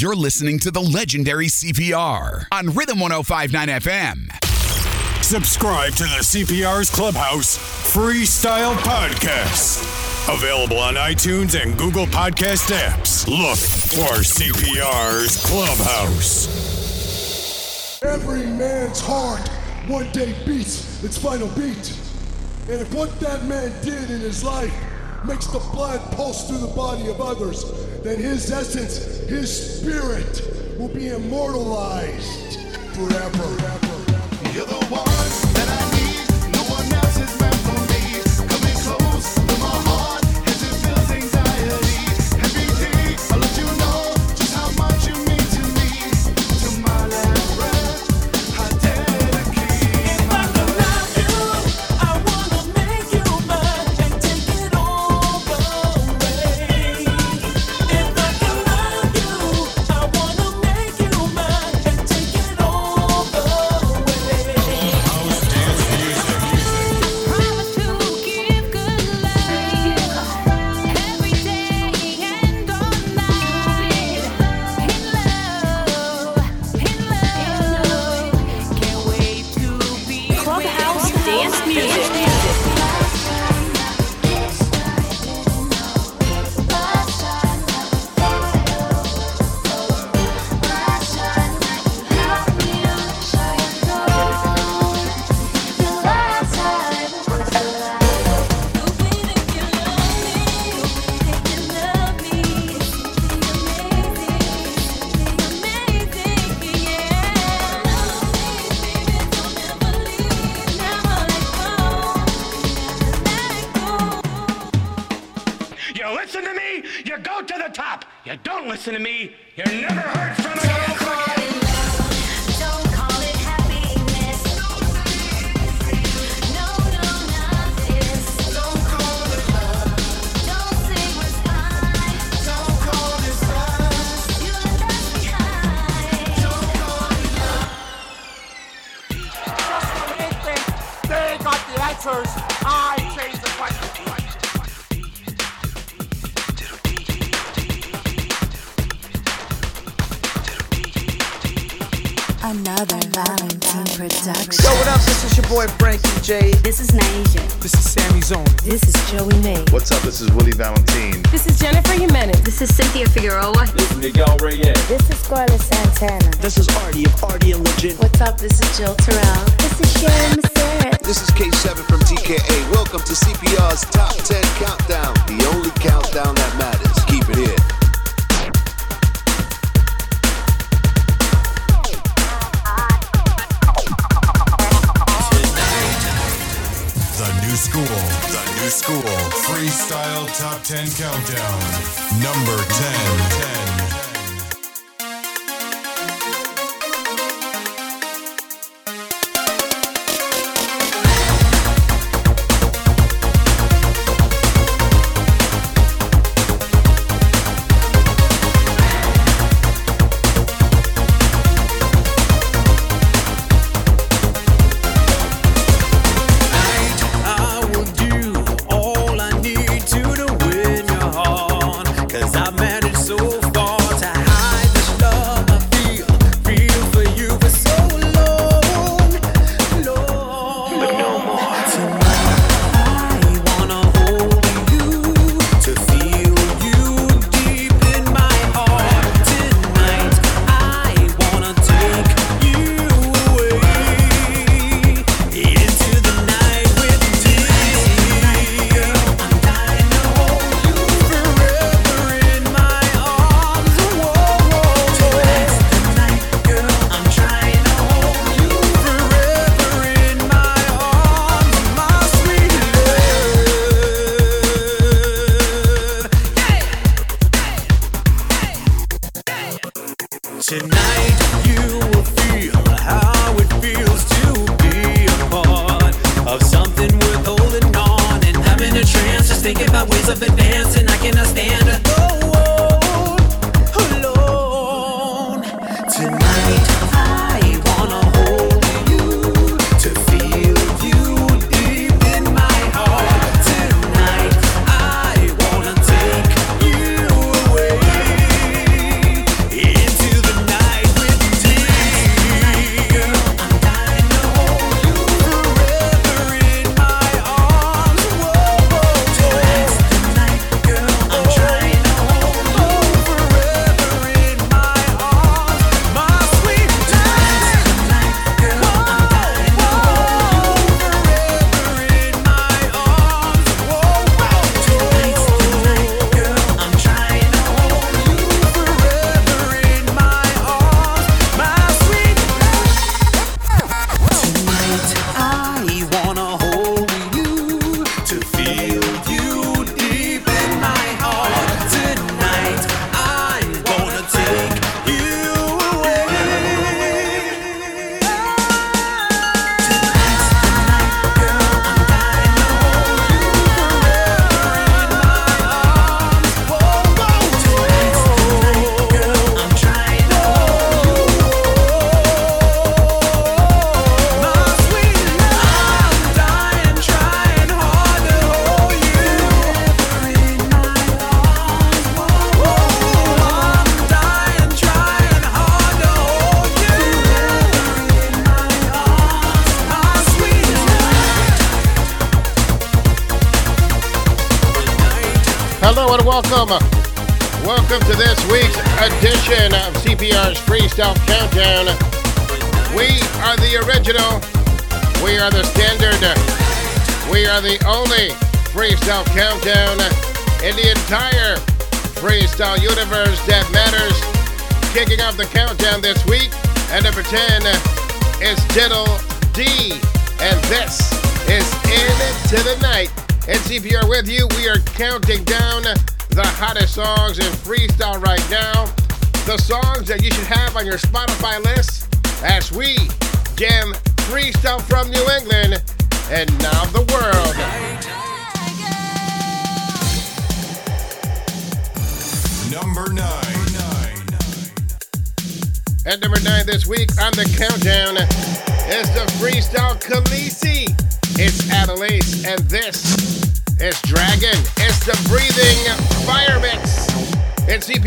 You're listening to the legendary CPR on Rhythm 1059 FM. Subscribe to the CPR's Clubhouse Freestyle Podcast. Available on iTunes and Google Podcast apps. Look for CPR's Clubhouse. Every man's heart one day beats its final beat. And if what that man did in his life makes the blood pulse through the body of others, then his essence, his spirit will be immortalized forever. You're the one you go to the top. You don't listen to me, you're never heard from again. Don't Another Valentine production. Yo, what up? This is your boy Frankie J. This is Nasia. This is Sammy Zone. This is Joey May. What's up? This is Willie Valentine. This is Jennifer Jimenez. This is Cynthia Figueroa. This is Miguel Reyes. This is Scarlett Santana. This is Artie of Artie and Legit. What's up? This is Jill Terrell. This is Sharon Masseret. This is K7 from TKA. Welcome to CPR's Top 10 Countdown, the only countdown that matters. School. Freestyle Top 10 Countdown. Number 10. 10.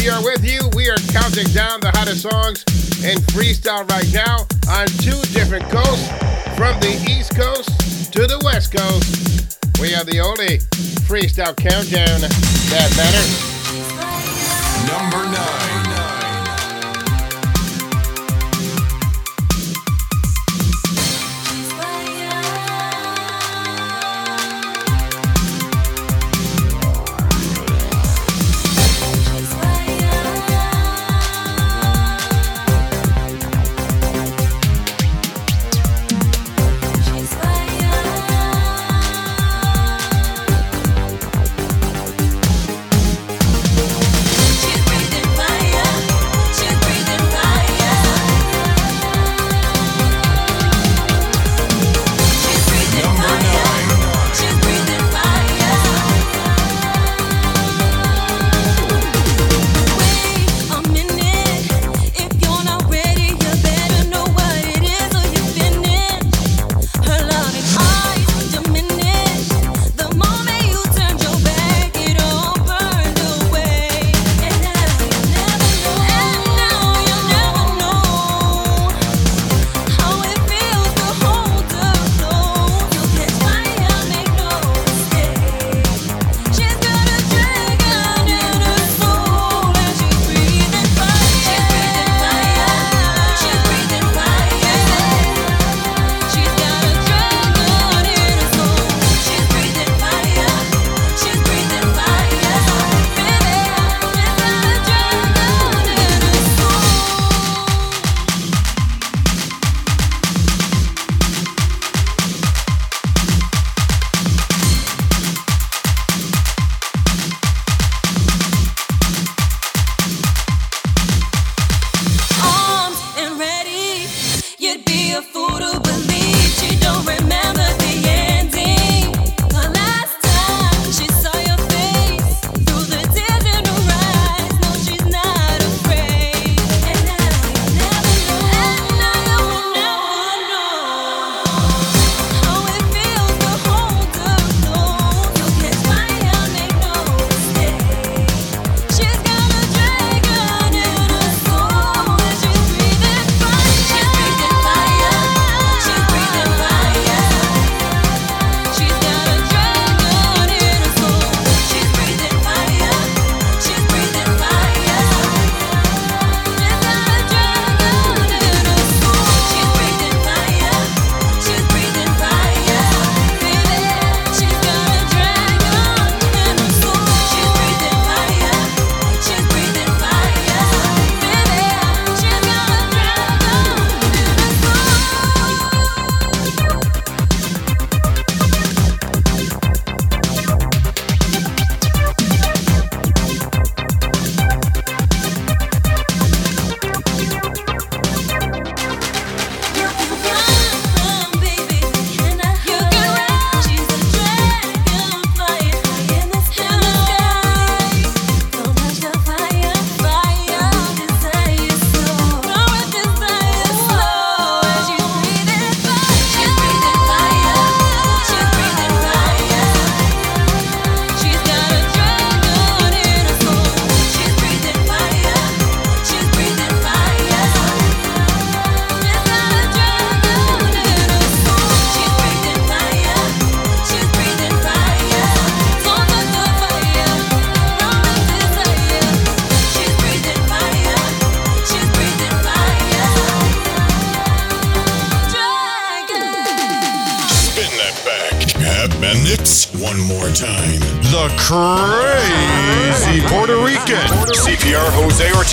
we are with you. We are counting down the hottest songs in freestyle right now on two different coasts from the East Coast to the West Coast. We are the only freestyle countdown that matters. Number nine.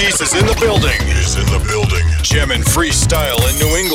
Jesus in the building. Is in the building. Jamming freestyle in New England.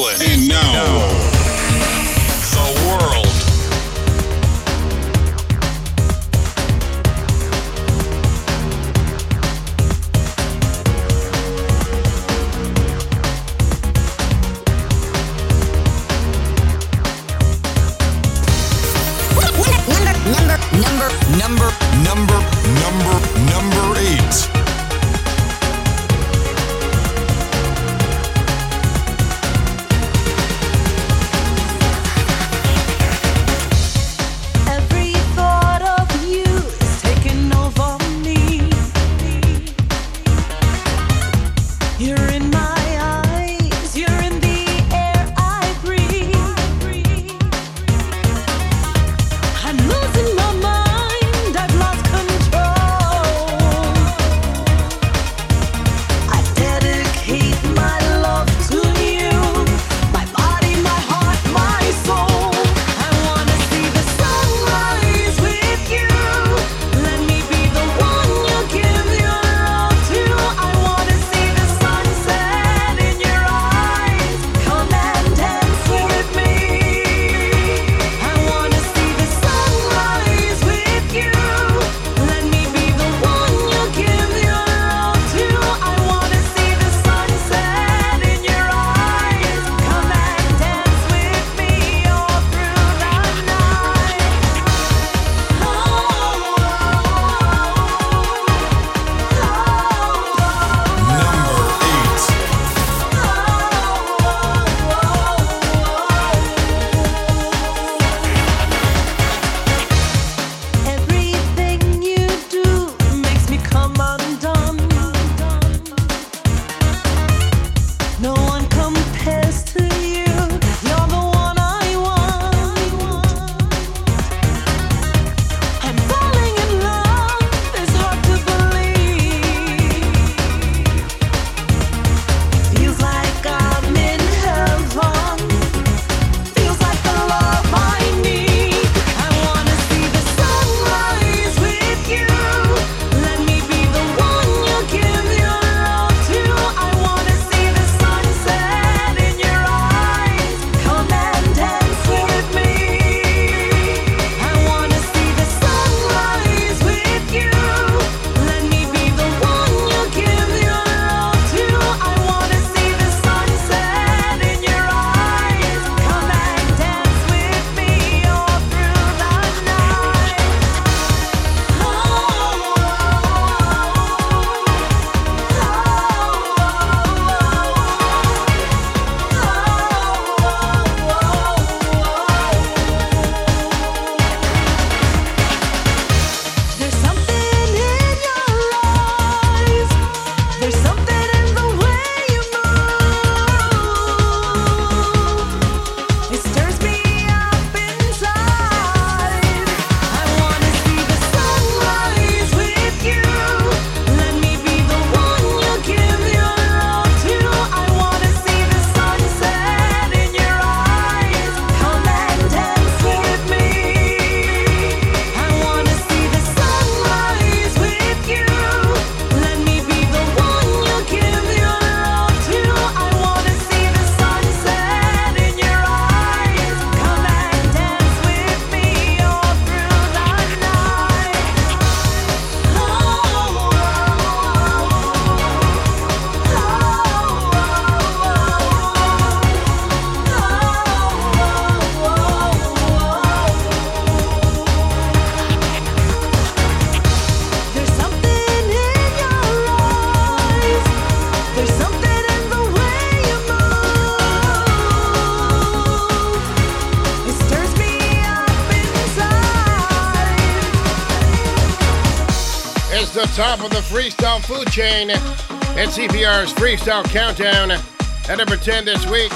top of the freestyle food chain at CPR's Freestyle Countdown. At number 10 this week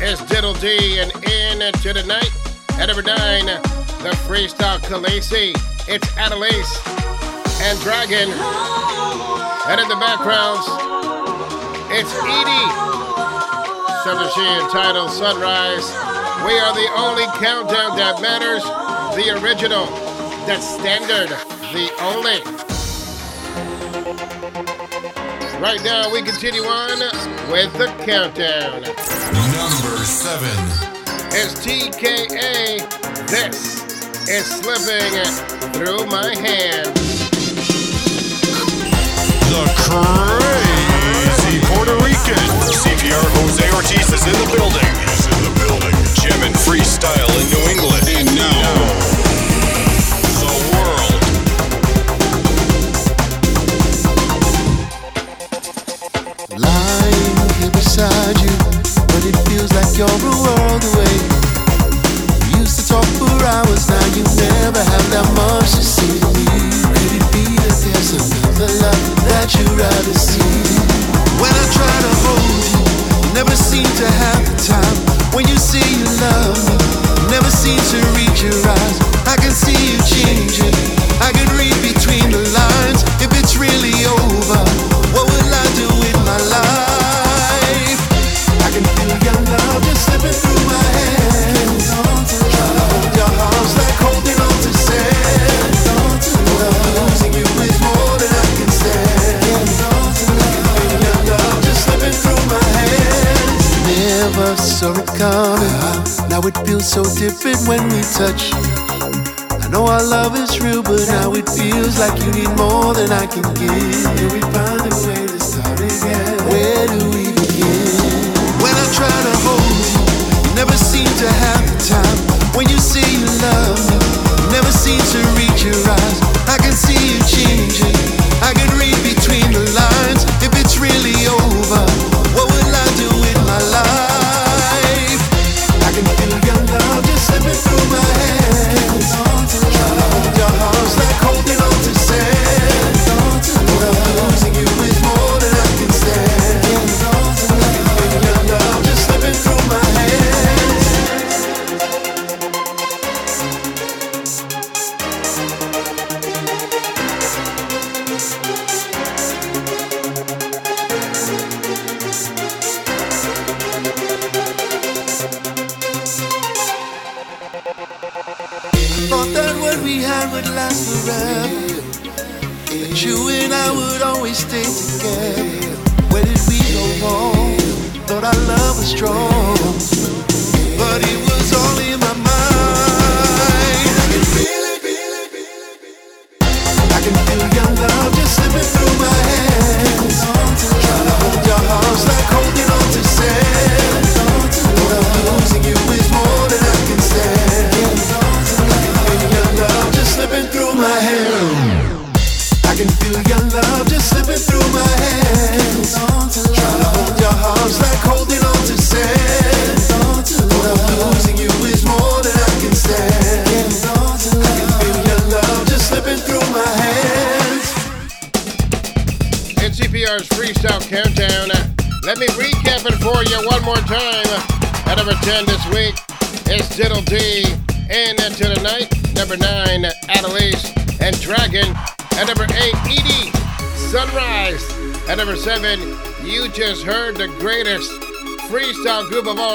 is Diddle D and In to the Night. At number 9, the Freestyle Khaleesi. It's Adelise and Dragon. And in the backgrounds, it's Edie. Something entitled Sunrise. We are the only countdown that matters. The original, the standard, the only. Right now, we continue on with the countdown. Number seven is TKA. This is slipping through my hands. The crazy Puerto Rican. CPR Jose Ortiz is in the building. Is in the building. Jamming freestyle in New England. And now. now you're a world away. We used to talk for hours, now you never have that much to say. Could it be that there's another love that you'd rather see? love is real, but now it feels like you need more than I can give. Can we find a way?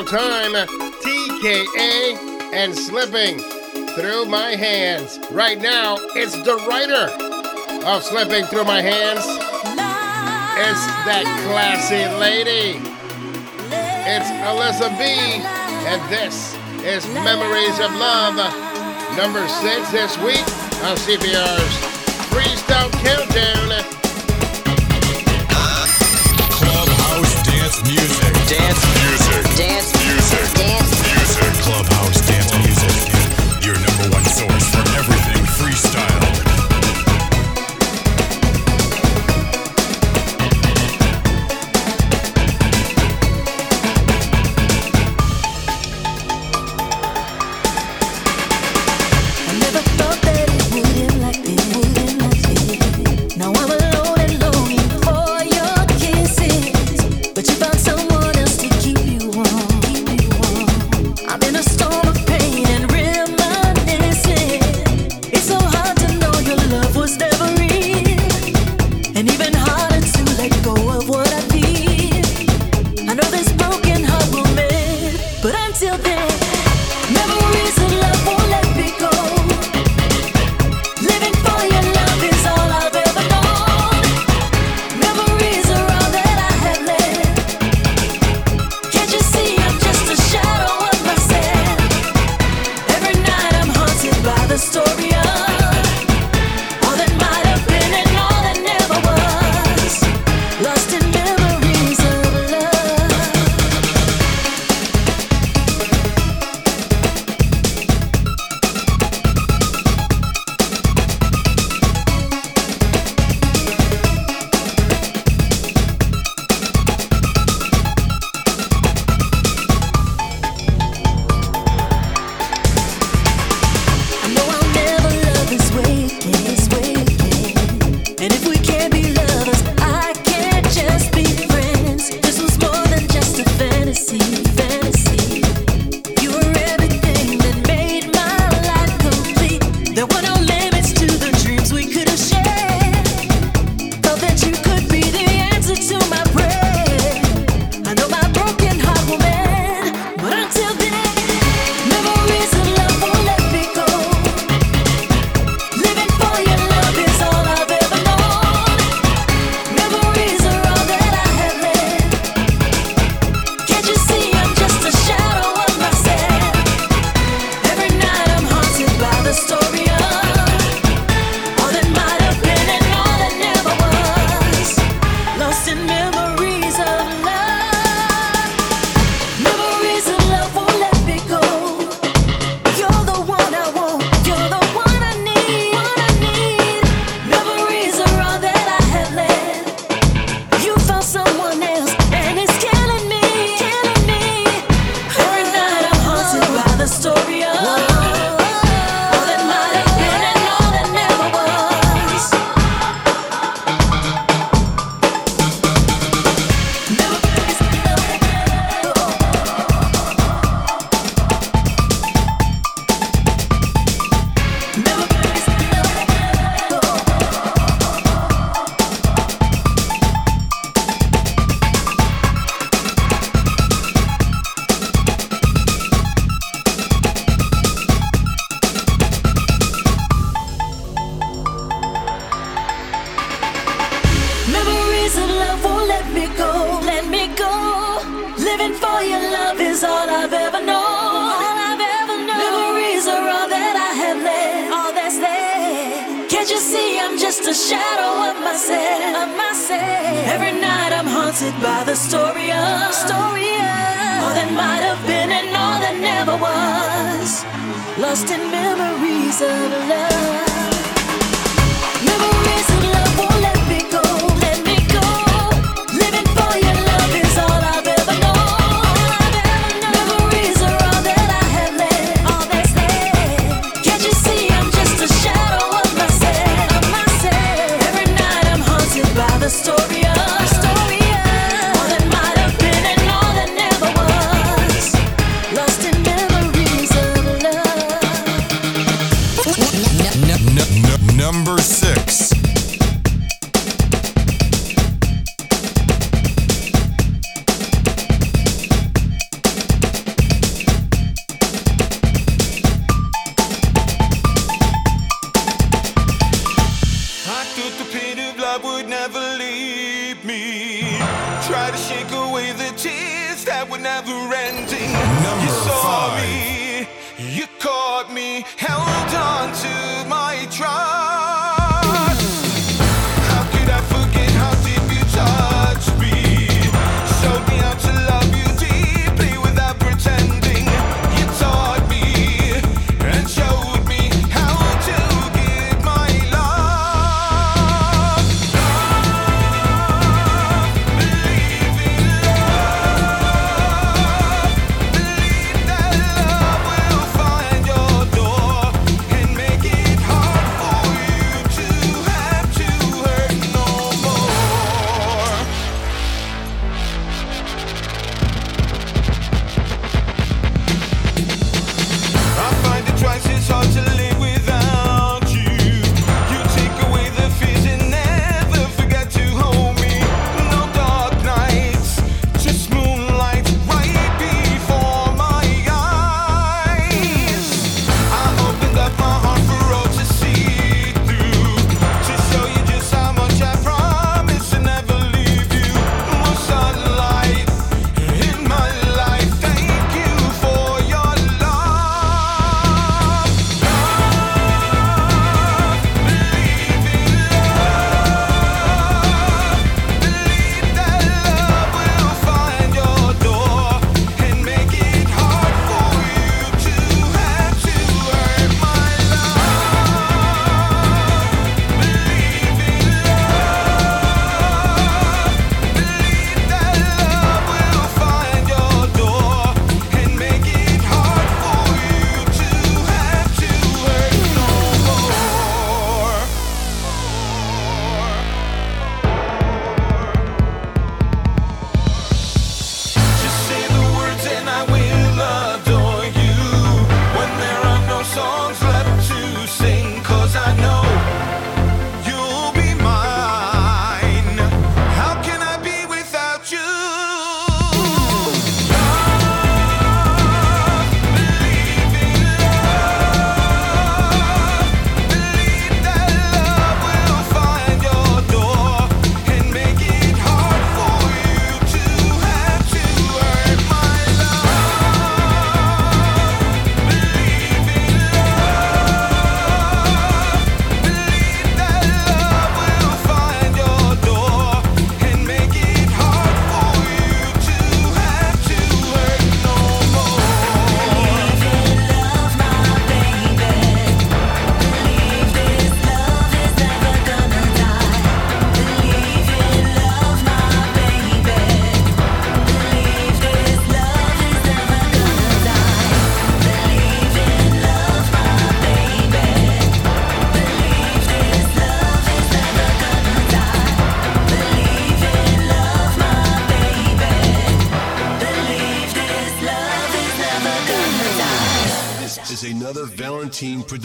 time, TKA, and slipping through my hands. Right now, it's the writer of Slipping Through My Hands. It's that classy lady. It's Alyssa B. And this is Memories of Love, number six this week on CPR's Freestyle Countdown. Clubhouse dance music. Dance music. shadow of myself, of myself. Every night I'm haunted by the story of, story of all that might have been and all that never was. Lost in memories of love.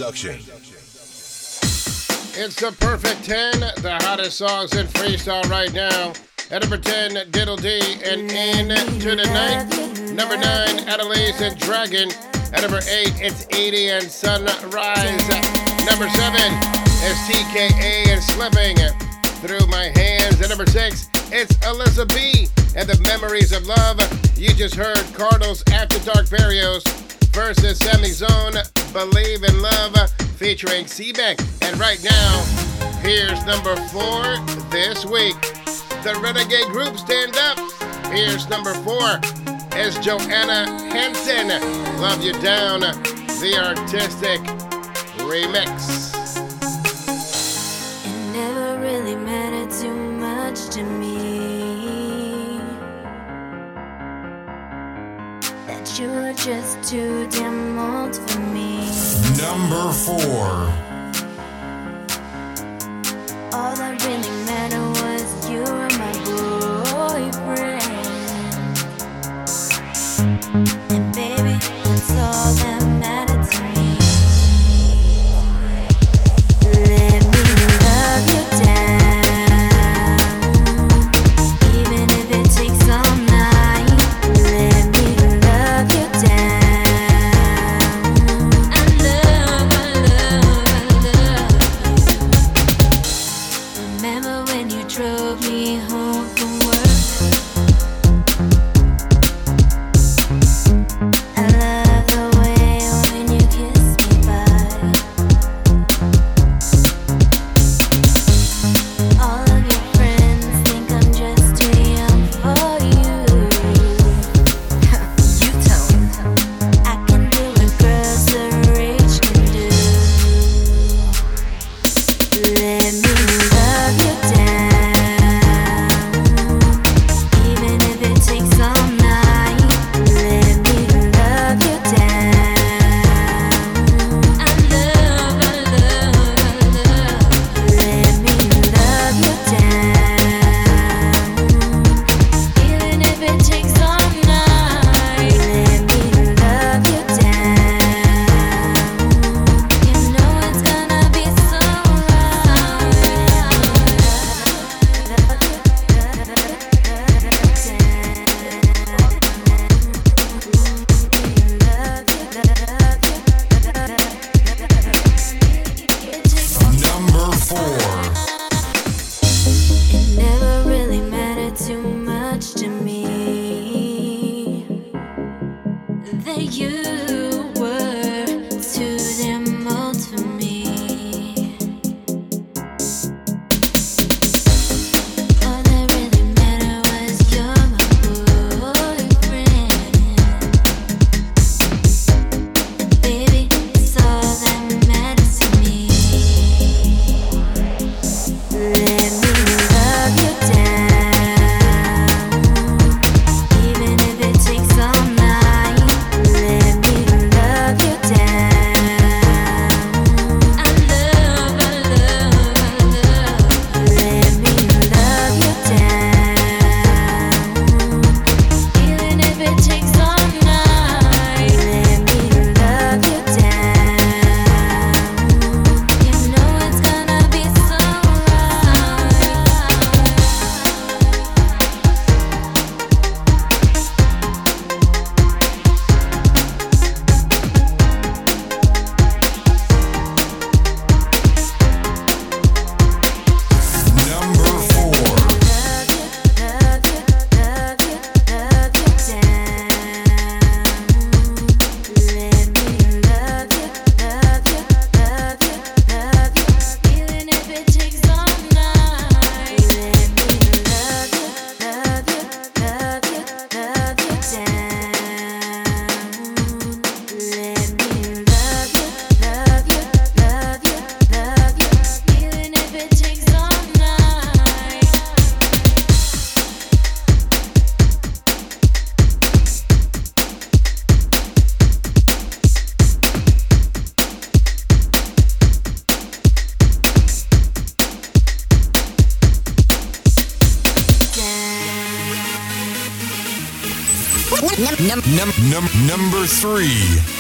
Production. It's the perfect 10, the hottest songs in freestyle right now. At number 10, Diddle D and Into the Night. Number 9, Adelaide's and Dragon. At number 8, it's Edie and Sunrise. Number 7, it's TKA and Slipping Through My Hands. At number 6, it's Alyssa B and the Memories of Love. You just heard Cardinals After Dark Barrios versus Sammy Zone. Believe in Love uh, featuring Seabank. And right now, here's number four this week. The Renegade Group Stand Up. Here's number four is Joanna Henson. Love You Down, the artistic remix. That You're just too damn old number four. Num- num- number three.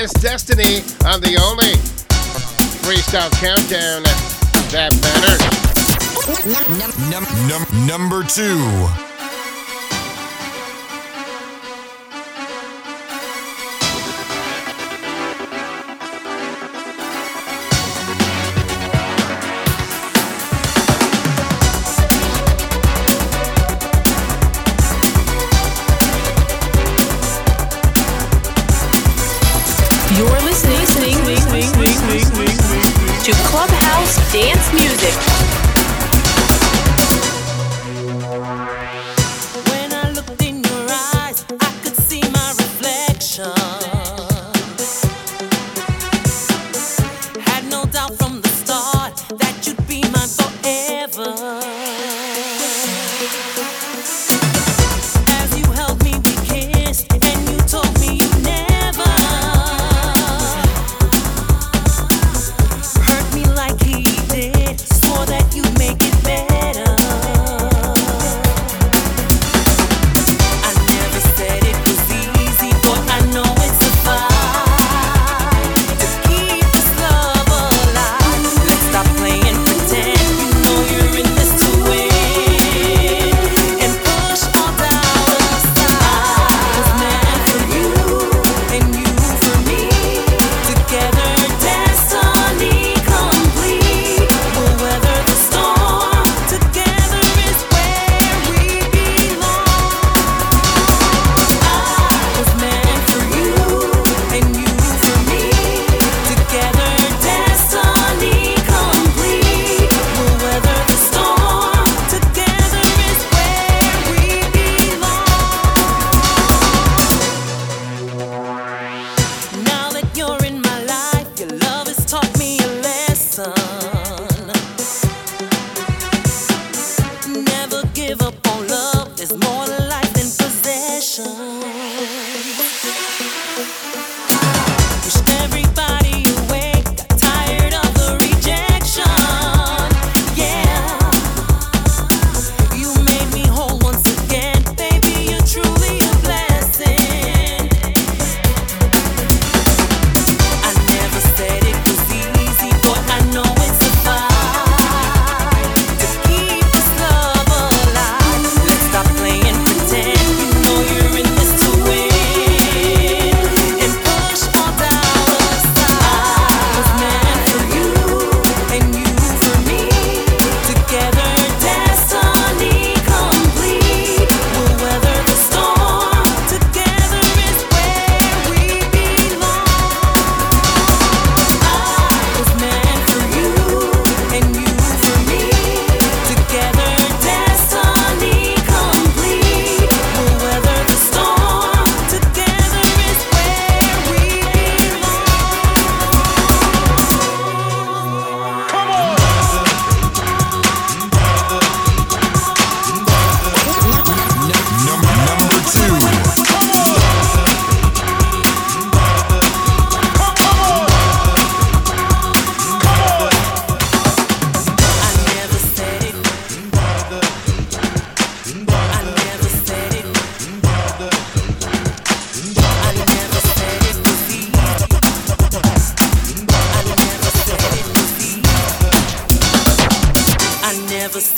It's Destiny on the only freestyle countdown that matters. Num- num- num- number two.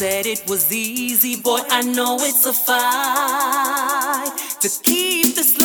said it was easy, boy. I know it's a fight to keep this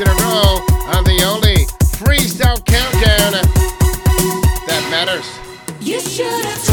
in a row on the only freestyle countdown that matters. You should have.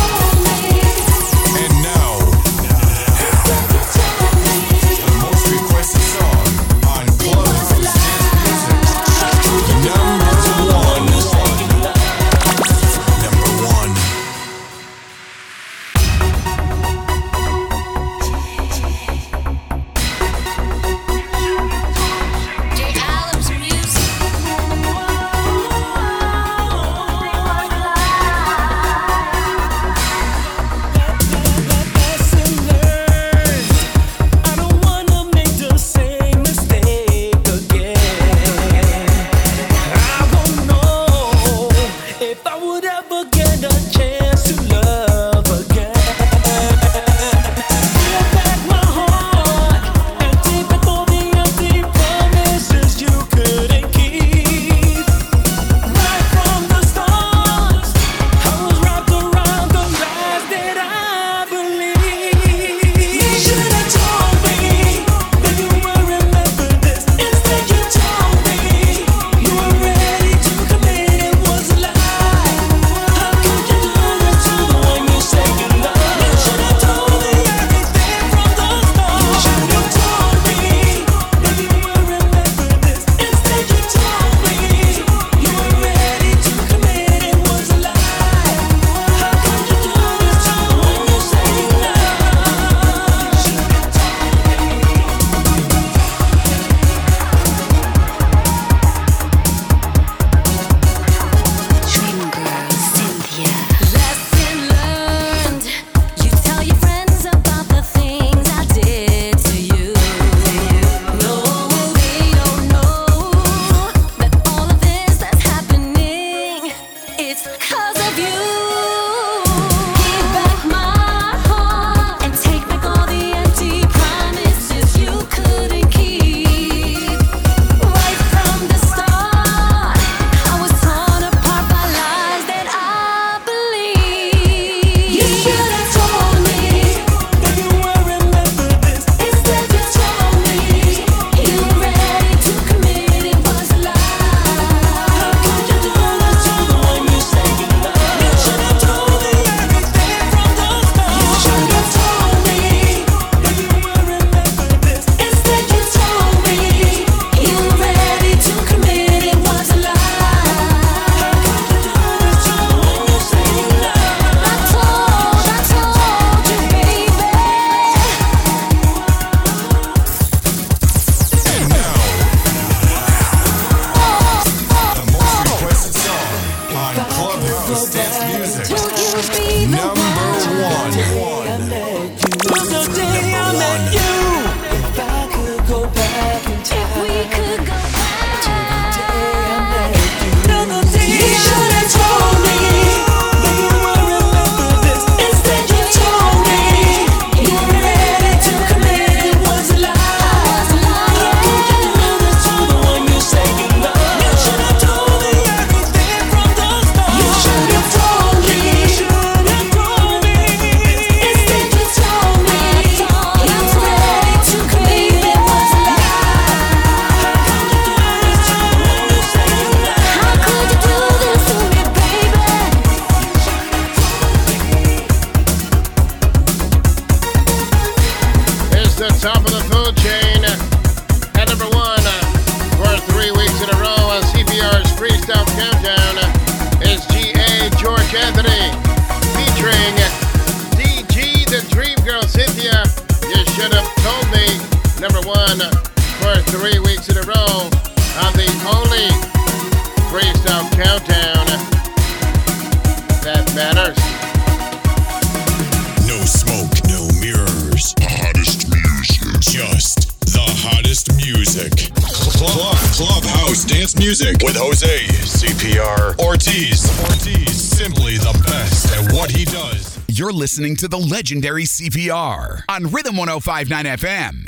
You're listening to the legendary CPR on Rhythm 1059 FM.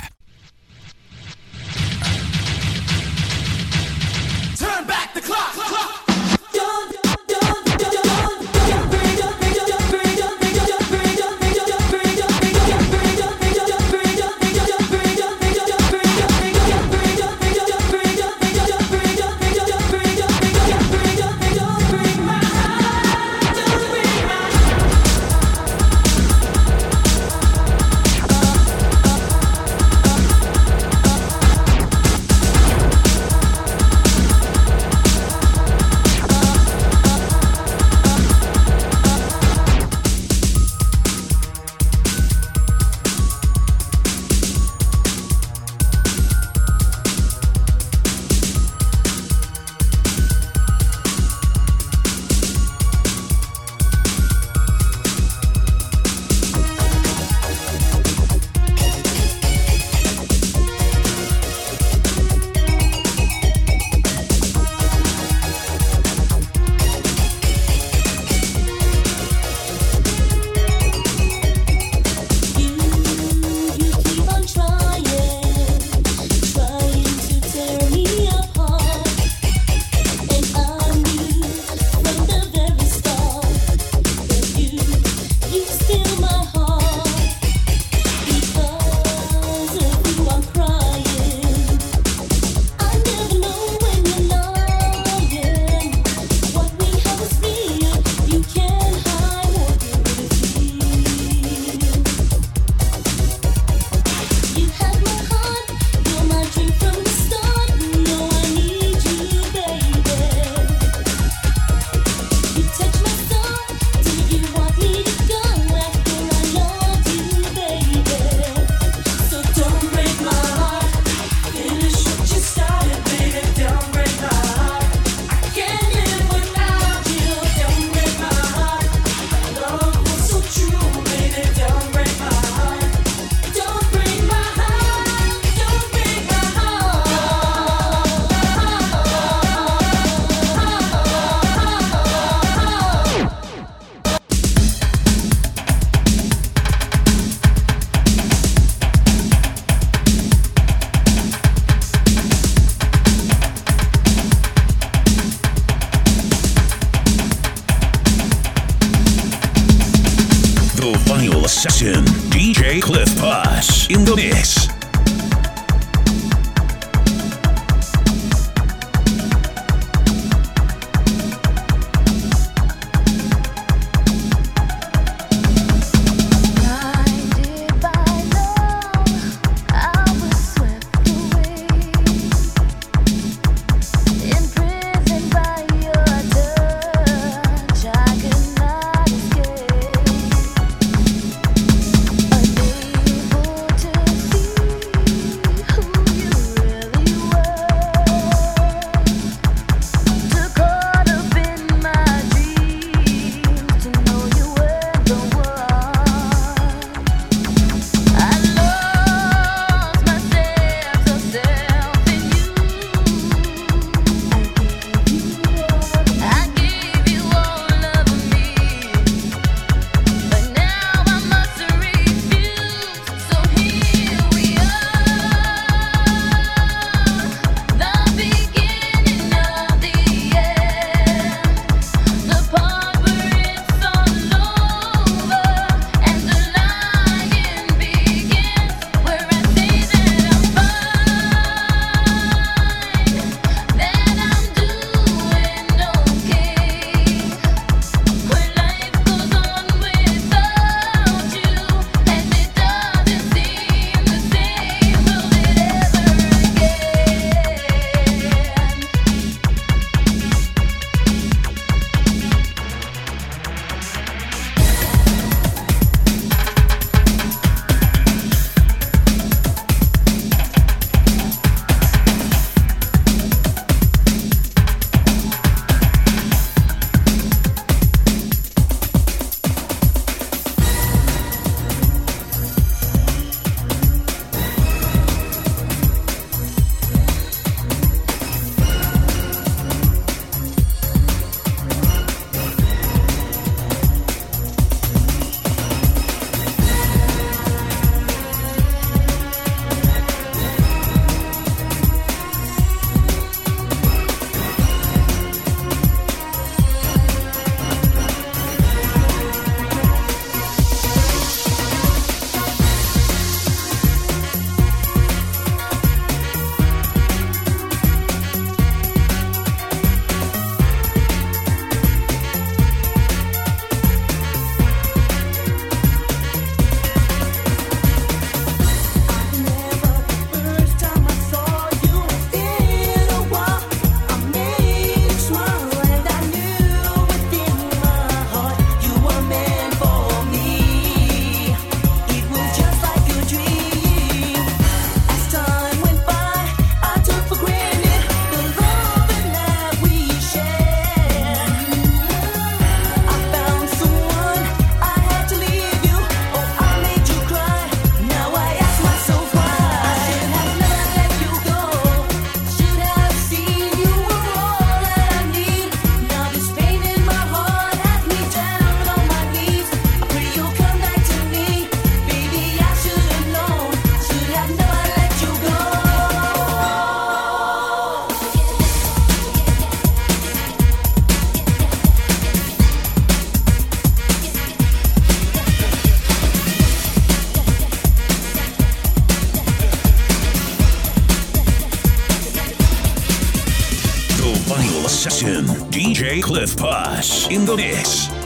Session. DJ Cliff Puss in the mix.